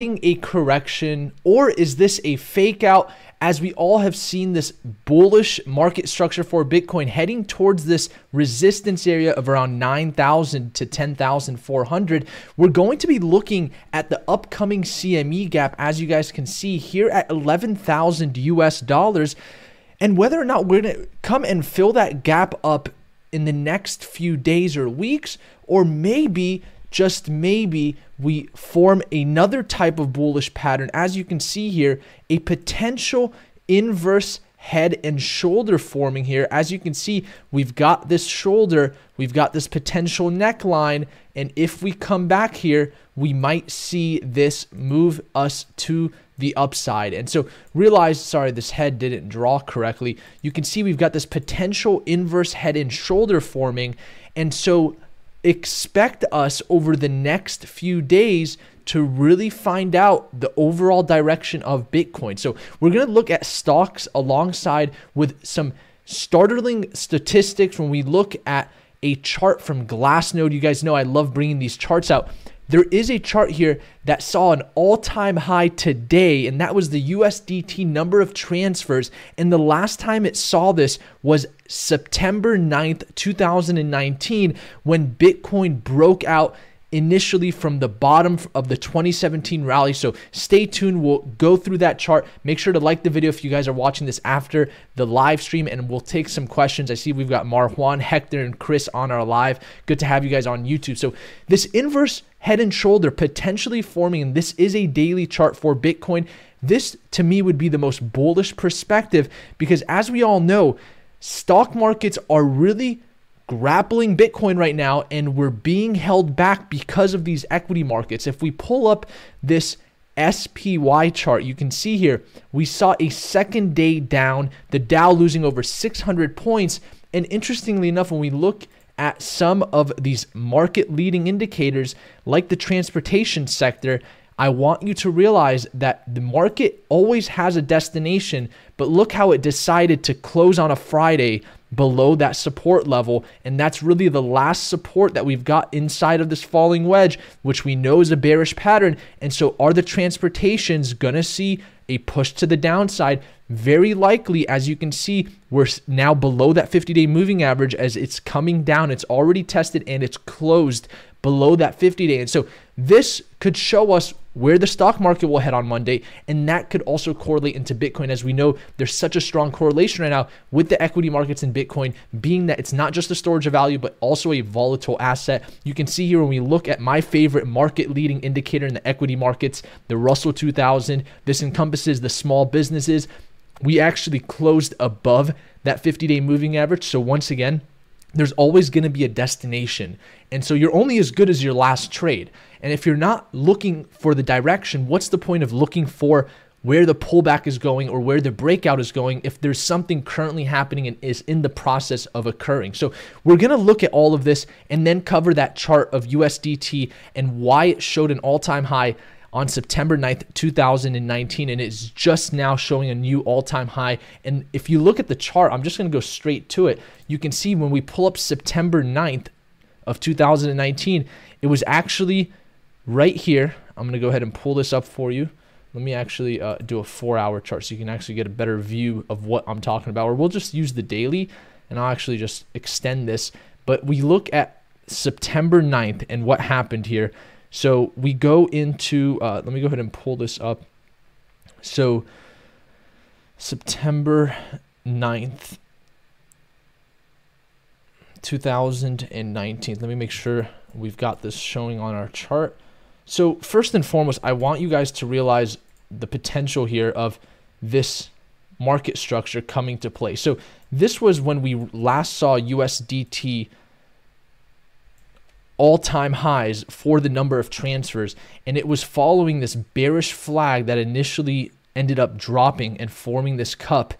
a correction or is this a fake out? As we all have seen this bullish market structure for Bitcoin heading towards this resistance area of around 9,000 to 10,400 we're going to be looking at the upcoming CME gap as you guys can see here at 11,000 US dollars. And whether or not we're going to come and fill that gap up in the next few days or weeks or maybe just maybe we form another type of bullish pattern. As you can see here, a potential inverse head and shoulder forming here. As you can see, we've got this shoulder, we've got this potential neckline, and if we come back here, we might see this move us to the upside. And so realize, sorry, this head didn't draw correctly. You can see we've got this potential inverse head and shoulder forming. And so expect us over the next few days to really find out the overall direction of Bitcoin. So, we're going to look at stocks alongside with some startling statistics when we look at a chart from Glassnode. You guys know I love bringing these charts out. There is a chart here that saw an all time high today, and that was the USDT number of transfers. And the last time it saw this was September 9th, 2019, when Bitcoin broke out initially from the bottom of the 2017 rally. So stay tuned. We'll go through that chart. Make sure to like the video if you guys are watching this after the live stream, and we'll take some questions. I see we've got Marwan, Hector, and Chris on our live. Good to have you guys on YouTube. So this inverse head and shoulder potentially forming, and this is a daily chart for Bitcoin. This to me would be the most bullish perspective because as we all know, stock markets are really grappling Bitcoin right now, and we're being held back because of these equity markets. If we pull up this SPY chart, you can see here we saw a second day down, the Dow losing over 600 points. And interestingly enough, when we look at some of these market leading indicators like the transportation sector, I want you to realize that the market always has a destination, but look how it decided to close on a Friday below that support level. And that's really the last support that we've got inside of this falling wedge, which we know is a bearish pattern. And so, are the transportations going to see a push to the downside? Very likely, as you can see, we're now below that 50 day moving average as it's coming down. It's already tested and it's closed below that 50 day. And so, this could show us where the stock market will head on Monday. And that could also correlate into Bitcoin, as we know there's such a strong correlation right now with the equity markets and Bitcoin, being that it's not just a storage of value, but also a volatile asset. You can see here when we look at my favorite market leading indicator in the equity markets, the Russell 2000, this encompasses the small businesses. We actually closed above that 50 day moving average. So, once again, there's always going to be a destination. And so you're only as good as your last trade. And if you're not looking for the direction, what's the point of looking for where the pullback is going or where the breakout is going if there's something currently happening and is in the process of occurring. So, we're going to look at all of this and then cover that chart of USDT and why it showed an all time high on September 9th, 2019, and it's just now showing a new all time high. And if you look at the chart, I'm just going to go straight to it. You can see when we pull up September 9th of 2019, it was actually right here. I'm going to go ahead and pull this up for you. Let me actually uh, do a four hour chart so you can actually get a better view of what I'm talking about. Or we'll just use the daily and I'll actually just extend this. But we look at September 9th and what happened here. So we go into, uh, let me go ahead and pull this up. So September 9th, 2019. Let me make sure we've got this showing on our chart. So, first and foremost, I want you guys to realize the potential here of this market structure coming to play. So, this was when we last saw USDT all time highs for the number of transfers, and it was following this bearish flag that initially ended up dropping and forming this cup.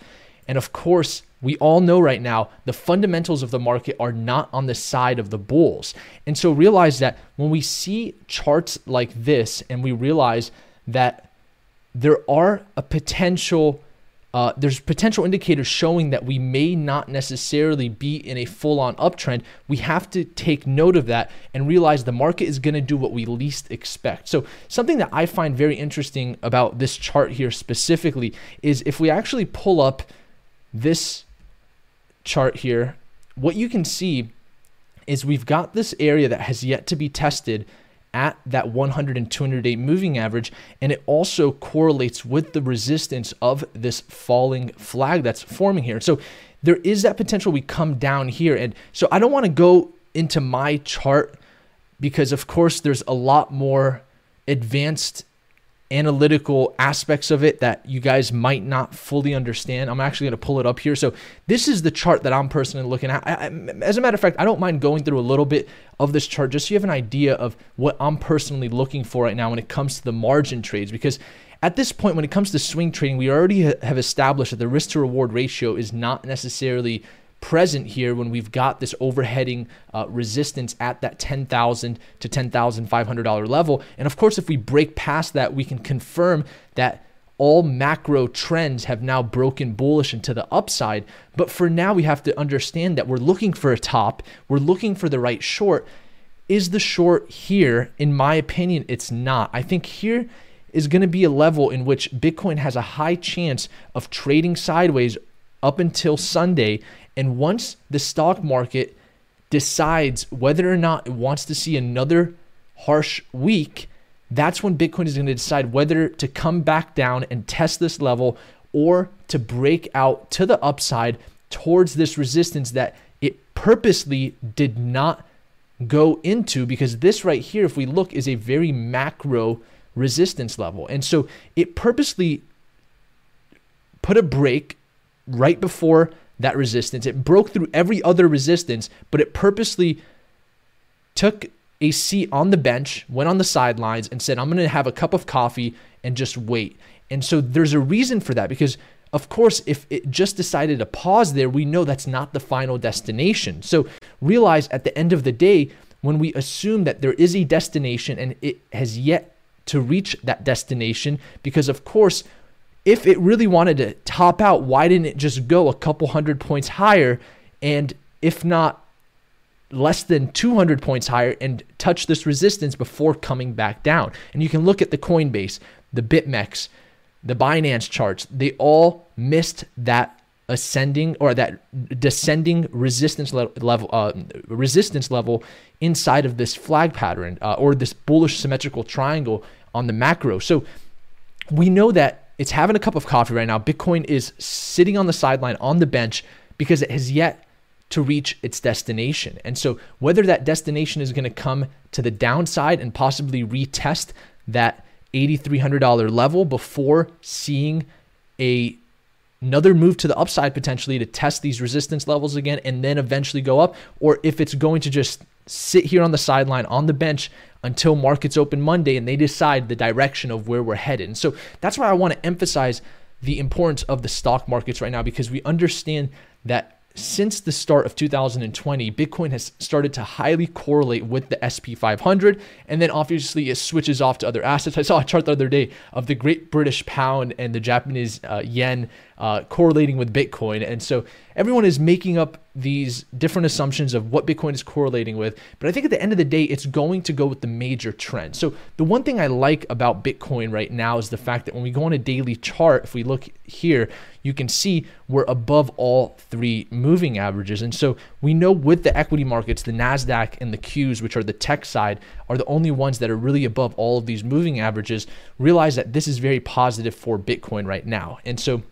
And of course, we all know right now the fundamentals of the market are not on the side of the bulls. And so realize that when we see charts like this and we realize that there are a potential uh, there's potential indicators showing that we may not necessarily be in a full on uptrend. We have to take note of that and realize the market is going to do what we least expect. So, something that I find very interesting about this chart here specifically is if we actually pull up this chart here, what you can see is we've got this area that has yet to be tested at that 100 and 200 day moving average and it also correlates with the resistance of this falling flag that's forming here. So there is that potential we come down here and so i don't want to go into my chart because of course there's a lot more advanced analytical aspects of it that you guys might not fully understand. I'm actually going to pull it up here. So this is the chart that I'm personally looking at. I, I, as a matter of fact, I don't mind going through a little bit of this chart just so you have an idea of what I'm personally looking for right now when it comes to the margin trades because at this point when it comes to swing trading, we already have established that the risk to reward ratio is not necessarily present here when we've got this overheading uh, resistance at that 10,000 to $10,500 level. And of course, if we break past that, we can confirm that all macro trends have now broken bullish into the upside. But for now, we have to understand that we're looking for a top, we're looking for the right short. Is the short here? In my opinion, it's not. I think here is going to be a level in which Bitcoin has a high chance of trading sideways up until Sunday and once the stock market decides whether or not it wants to see another harsh week, that's when Bitcoin is going to decide whether to come back down and test this level or to break out to the upside towards this resistance that it purposely did not go into because this right here, if we look, is a very macro resistance level. And so it purposely put a break right before that resistance. It broke through every other resistance, but it purposely took a seat on the bench, went on the sidelines, and said, I'm going to have a cup of coffee and just wait. And so there's a reason for that because, of course, if it just decided to pause there, we know that's not the final destination. So realize at the end of the day, when we assume that there is a destination and it has yet to reach that destination, because of course, if it really wanted to top out, why didn't it just go a couple hundred points higher and if not less than 200 points higher and touch this resistance before coming back down? And you can look at the Coinbase, the BitMEX, the Binance charts. They all missed that ascending or that descending resistance level uh, resistance level inside of this flag pattern uh, or this bullish symmetrical triangle on the macro. So we know that it's having a cup of coffee right now. Bitcoin is sitting on the sideline on the bench because it has yet to reach its destination. And so, whether that destination is going to come to the downside and possibly retest that $8,300 level before seeing a another move to the upside potentially to test these resistance levels again and then eventually go up, or if it's going to just sit here on the sideline on the bench until markets open Monday and they decide the direction of where we're headed. And so that's why I want to emphasize the importance of the stock markets right now because we understand that since the start of 2020, Bitcoin has started to highly correlate with the SP 500, and then obviously it switches off to other assets. I saw a chart the other day of the Great British Pound and the Japanese uh, yen uh, correlating with Bitcoin, and so everyone is making up these different assumptions of what Bitcoin is correlating with. But I think at the end of the day, it's going to go with the major trend. So the one thing I like about Bitcoin right now is the fact that when we go on a daily chart, if we look here, you can see we're above all three moving averages. And so we know with the equity markets, the NASDAQ and the Qs, which are the tech side, are the only ones that are really above all of these moving averages. Realize that this is very positive for Bitcoin right now. And so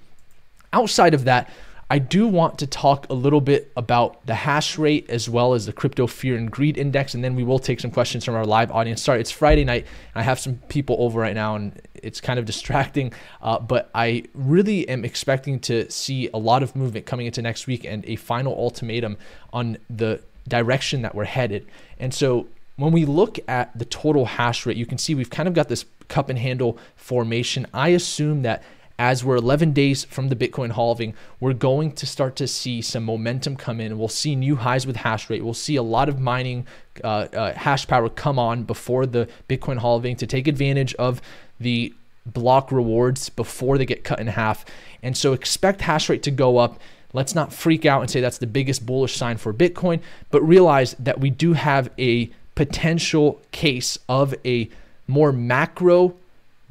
outside of that, I do want to talk a little bit about the hash rate as well as the crypto fear and greed index, and then we will take some questions from our live audience. Sorry, it's Friday night. I have some people over right now, and it's kind of distracting, uh, but I really am expecting to see a lot of movement coming into next week and a final ultimatum on the direction that we're headed. And so when we look at the total hash rate, you can see we've kind of got this cup and handle formation. I assume that as we're 11 days from the Bitcoin halving, we're going to start to see some momentum come in. We'll see new highs with hash rate. We'll see a lot of mining uh, uh, hash power come on before the Bitcoin halving to take advantage of the block rewards before they get cut in half. And so expect hash rate to go up. Let's not freak out and say that's the biggest bullish sign for Bitcoin, but realize that we do have a potential case of a more macro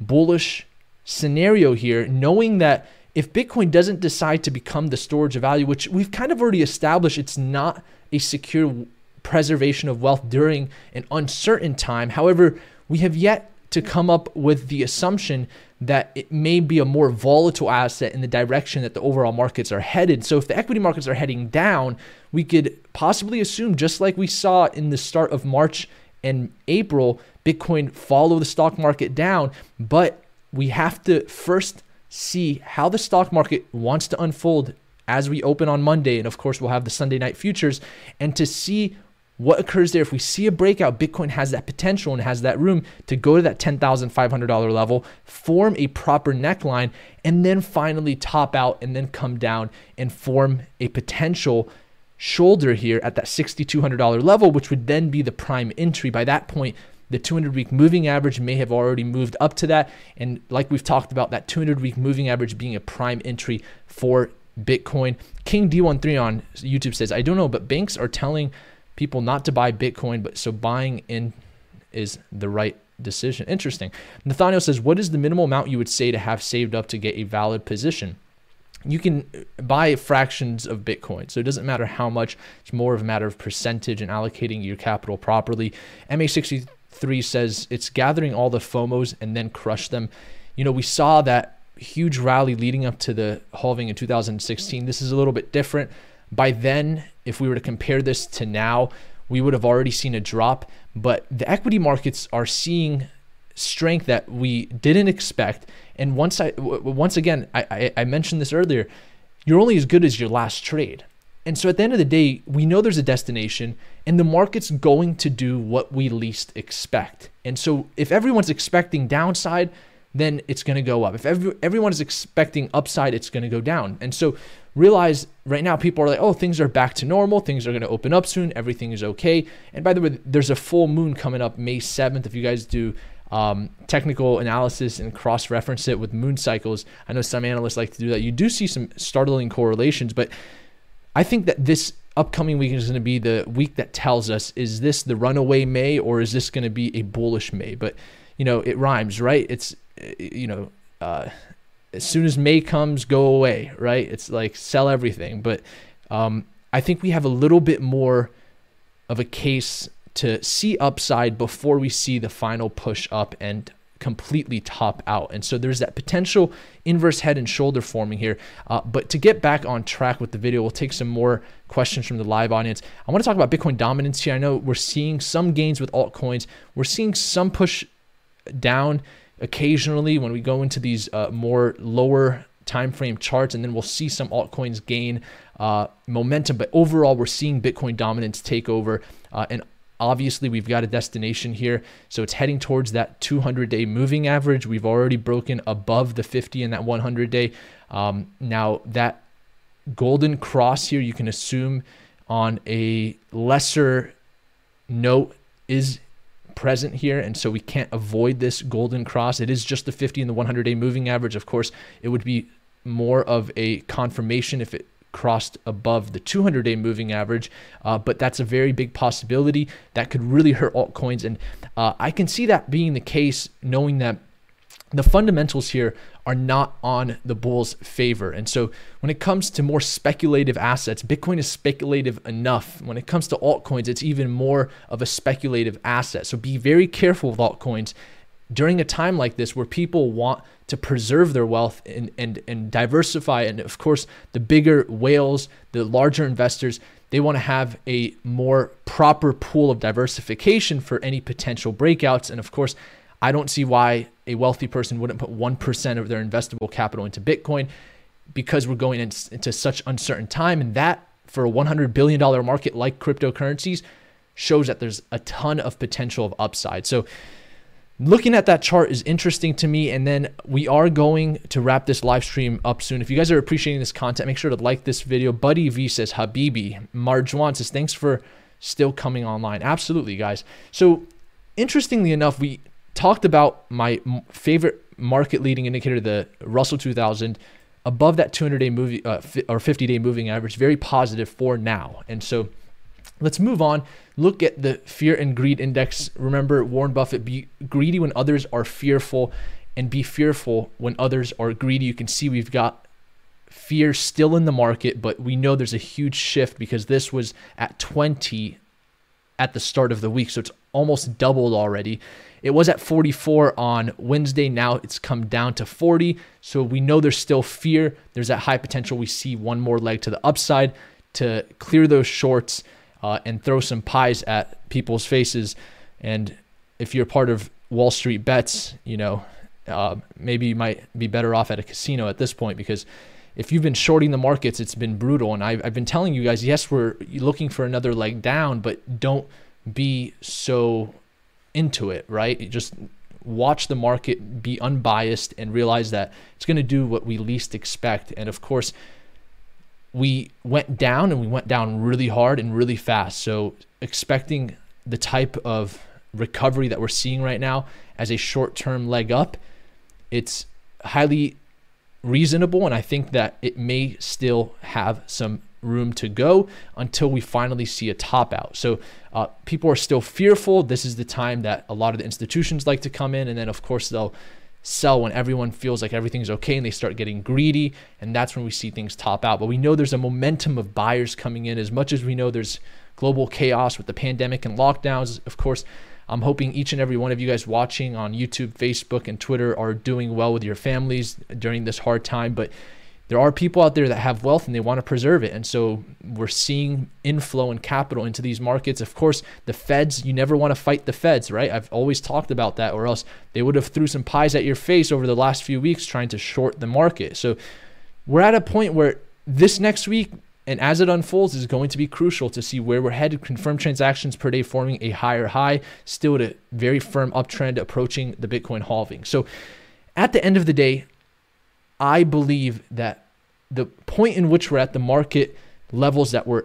bullish scenario here, knowing that if Bitcoin doesn't decide to become the storage of value, which we've kind of already established, it's not a secure preservation of wealth during an uncertain time. However, we have yet to come up with the assumption that it may be a more volatile asset in the direction that the overall markets are headed. So if the equity markets are heading down, we could possibly assume, just like we saw in the start of March and April, Bitcoin follow the stock market down. But we have to first see how the stock market wants to unfold as we open on Monday. And of course, we'll have the Sunday night futures and to see what occurs there if we see a breakout bitcoin has that potential and has that room to go to that $10500 level form a proper neckline and then finally top out and then come down and form a potential shoulder here at that $6200 level which would then be the prime entry by that point the 200 week moving average may have already moved up to that and like we've talked about that 200 week moving average being a prime entry for bitcoin king d13 on youtube says i don't know but banks are telling people not to buy Bitcoin, but so buying in is the right decision. Interesting. Nathaniel says, What is the minimal amount you would say to have saved up to get a valid position? You can buy fractions of Bitcoin. So it doesn't matter how much, it's more of a matter of percentage and allocating your capital properly. MA63 says it's gathering all the FOMOs and then crush them. You know, we saw that huge rally leading up to the halving in 2016. This is a little bit different. By then, if we were to compare this to now, we would have already seen a drop. But the equity markets are seeing strength that we didn't expect. And once I, once again, I, I, I mentioned this earlier. You're only as good as your last trade. And so at the end of the day, we know there's a destination and the market's going to do what we least expect. And so if everyone's expecting downside, then it's going to go up. If every, everyone is expecting upside, it's going to go down. And so realize right now people are like, oh, things are back to normal. Things are going to open up soon. Everything is okay. And by the way, there's a full moon coming up May 7th. If you guys do um, technical analysis and cross reference it with moon cycles, I know some analysts like to do that. You do see some startling correlations, but I think that this upcoming week is going to be the week that tells us is this the runaway May or is this going to be a bullish May? But, you know, it rhymes, right? It's, you know, uh, as soon as May comes, go away, right? It's like sell everything. But um, I think we have a little bit more of a case to see upside before we see the final push up and completely top out. And so there's that potential inverse head and shoulder forming here. Uh, but to get back on track with the video, we'll take some more questions from the live audience. I want to talk about Bitcoin dominance here. I know we're seeing some gains with altcoins, we're seeing some push down occasionally when we go into these uh, more lower time frame charts and then we'll see some altcoins gain uh, momentum but overall we're seeing bitcoin dominance take over uh, and obviously we've got a destination here so it's heading towards that 200 day moving average we've already broken above the 50 and that 100 day um, now that golden cross here you can assume on a lesser note is present here, and so we can't avoid this golden cross. It is just the 50 and the 100 day moving average. Of course, it would be more of a confirmation if it crossed above the 200 day moving average, uh, but that's a very big possibility that could really hurt altcoins. And uh, I can see that being the case, knowing that the fundamentals here are not on the bull's favor. And so when it comes to more speculative assets, Bitcoin is speculative enough. When it comes to altcoins, it's even more of a speculative asset. So be very careful with altcoins during a time like this where people want to preserve their wealth and, and, and diversify. And of course, the bigger whales, the larger investors, they want to have a more proper pool of diversification for any potential breakouts. And of course, I don't see why a wealthy person wouldn't put 1% of their investable capital into Bitcoin because we're going into such uncertain time. And that, for a $100 billion market like cryptocurrencies, shows that there's a ton of potential of upside. So, looking at that chart is interesting to me. And then we are going to wrap this live stream up soon. If you guys are appreciating this content, make sure to like this video. Buddy V says, Habibi. Marjwan says, thanks for still coming online. Absolutely, guys. So, interestingly enough, we talked about my favorite market leading indicator, the Russell 2000, above that 200 day movie uh, or 50 day moving average, very positive for now. And so let's move on. Look at the fear and greed index. Remember, Warren Buffett be greedy when others are fearful and be fearful when others are greedy. You can see we've got fear still in the market, but we know there's a huge shift because this was at 20 at the start of the week. So it's almost doubled already. It was at 44 on Wednesday. Now it's come down to 40. So we know there's still fear. There's that high potential. We see one more leg to the upside to clear those shorts uh, and throw some pies at people's faces. And if you're part of Wall Street bets, you know, uh, maybe you might be better off at a casino at this point because if you've been shorting the markets, it's been brutal. And I've, I've been telling you guys, yes, we're looking for another leg down, but don't be so into it, right? Just watch the market, be unbiased, and realize that it's going to do what we least expect. And of course, we went down and we went down really hard and really fast. So, expecting the type of recovery that we're seeing right now as a short term leg up, it's highly reasonable. And I think that it may still have some room to go until we finally see a top out. So uh, people are still fearful. This is the time that a lot of the institutions like to come in, and then of course they'll sell when everyone feels like everything's okay and they start getting greedy and that's when we see things top out. But we know there's a momentum of buyers coming in. As much as we know there's global chaos with the pandemic and lockdowns of course i'm hoping each and every one of you guys watching on youtube facebook and twitter are doing well with your families during this hard time. But there are people out there that have wealth and they want to preserve it. And so we're seeing inflow and capital into these markets. Of course, the feds, you never want to fight the feds, right? I've always talked about that, or else they would have threw some pies at your face over the last few weeks trying to short the market. So we're at a point where this next week and as it unfolds is going to be crucial to see where we're headed. Confirmed transactions per day forming a higher high, still at a very firm uptrend approaching the Bitcoin halving. So at the end of the day, I believe that the point in which we're at the market levels that we're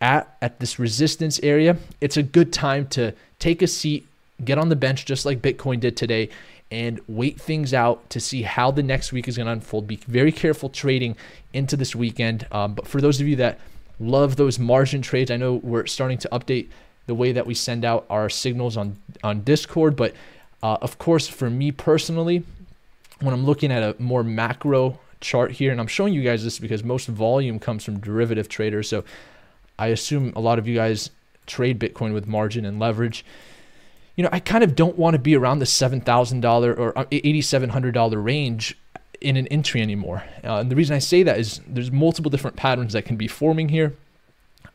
at at this resistance area, it's a good time to take a seat, get on the bench just like Bitcoin did today and wait things out to see how the next week is going to unfold. Be very careful trading into this weekend. Um, but for those of you that love those margin trades, I know we're starting to update the way that we send out our signals on on Discord. But uh, of course, for me personally, when I'm looking at a more macro chart here, and I'm showing you guys this because most volume comes from derivative traders. So I assume a lot of you guys trade Bitcoin with margin and leverage. You know, I kind of don't want to be around the $7,000 or $8,700 uh, range in an entry anymore. Uh, and the reason I say that is there's multiple different patterns that can be forming here.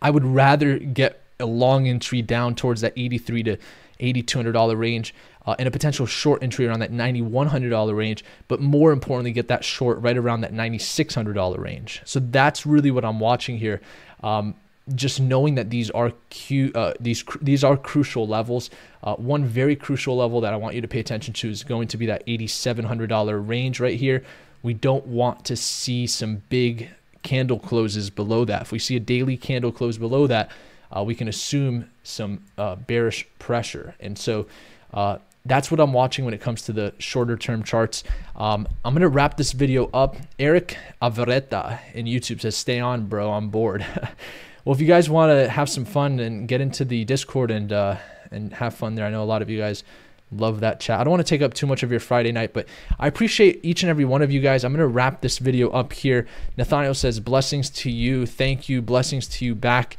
I would rather get a long entry down towards that 83 to $8,200 range uh, and a potential short entry around that $9,100 range, but more importantly, get that short right around that $9,600 range. So that's really what I'm watching here. Um, just knowing that these are cu- uh, these these are crucial levels. Uh, one very crucial level that I want you to pay attention to is going to be that $8,700 range right here. We don't want to see some big candle closes below that. If we see a daily candle close below that, uh, we can assume some uh, bearish pressure. And so uh, that's what I'm watching when it comes to the shorter term charts. Um, I'm going to wrap this video up. Eric Avareta in YouTube says, Stay on, bro. I'm bored. well, if you guys want to have some fun and get into the Discord and, uh, and have fun there, I know a lot of you guys love that chat. I don't want to take up too much of your Friday night, but I appreciate each and every one of you guys. I'm going to wrap this video up here. Nathaniel says, Blessings to you. Thank you. Blessings to you back.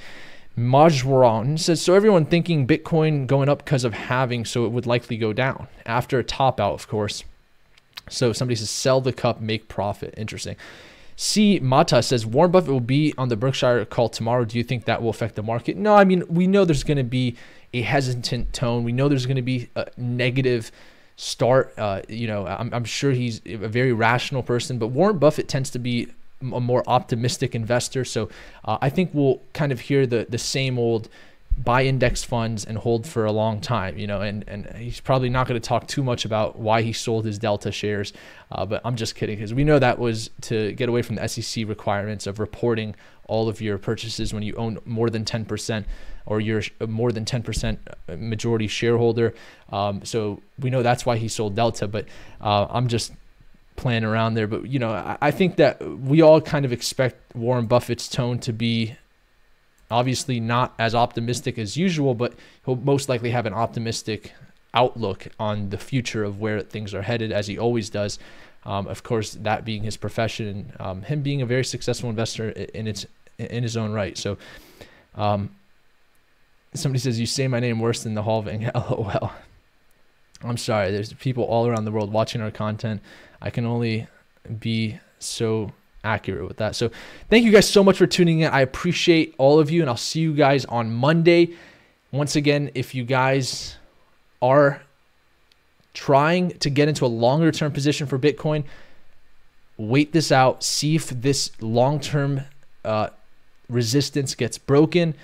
Majwaran says, so everyone thinking Bitcoin going up because of halving, so it would likely go down after a top out, of course. So somebody says, sell the cup, make profit. Interesting. C. Mata says, Warren Buffett will be on the Berkshire call tomorrow. Do you think that will affect the market? No, I mean, we know there's going to be a hesitant tone. We know there's going to be a negative start. Uh, you know, I'm, I'm sure he's a very rational person, but Warren Buffett tends to be a more optimistic investor. So uh, I think we'll kind of hear the the same old buy index funds and hold for a long time, you know, and, and he's probably not going to talk too much about why he sold his Delta shares, uh, but I'm just kidding because we know that was to get away from the SEC requirements of reporting all of your purchases when you own more than 10% or you're more than 10% majority shareholder. Um, so we know that's why he sold Delta, but uh, I'm just playing around there. But, you know, I, I think that we all kind of expect Warren Buffett's tone to be Obviously, not as optimistic as usual, but he'll most likely have an optimistic outlook on the future of where things are headed, as he always does. Um, of course, that being his profession, um, him being a very successful investor in its in his own right. So, um, somebody says you say my name worse than the halving. LOL. I'm sorry. There's people all around the world watching our content. I can only be so accurate with that. So thank you guys so much for tuning in. I appreciate all of you, and I'll see you guys on Monday. Once again, if you guys are trying to get into a longer term position for Bitcoin, wait this out, see if this long term uh, resistance gets broken.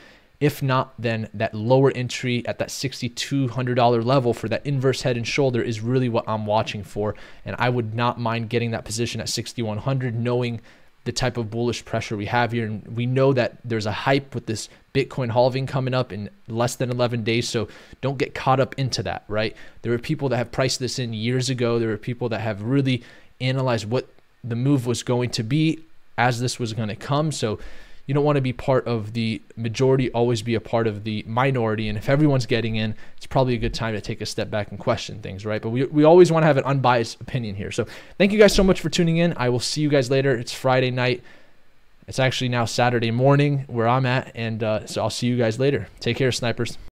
If not, then that lower entry at that $6,200 level for that inverse head and shoulder is really what I'm watching for. And I would not mind getting that position at 6,100, knowing the type of bullish pressure we have here. And we know that there's a hype with this Bitcoin halving coming up in less than 11 days. So don't get caught up into that, right? There are people that have priced this in years ago. There are people that have really analyzed what the move was going to be as this was going to come. So you don't want to be part of the majority, always be a part of the minority. And if everyone's getting in, it's probably a good time to take a step back and question things, right? But we, we always want to have an unbiased opinion here. So thank you guys so much for tuning in. I will see you guys later. It's Friday night. It's actually now Saturday morning where I'm at. And uh, so I'll see you guys later. Take care, snipers.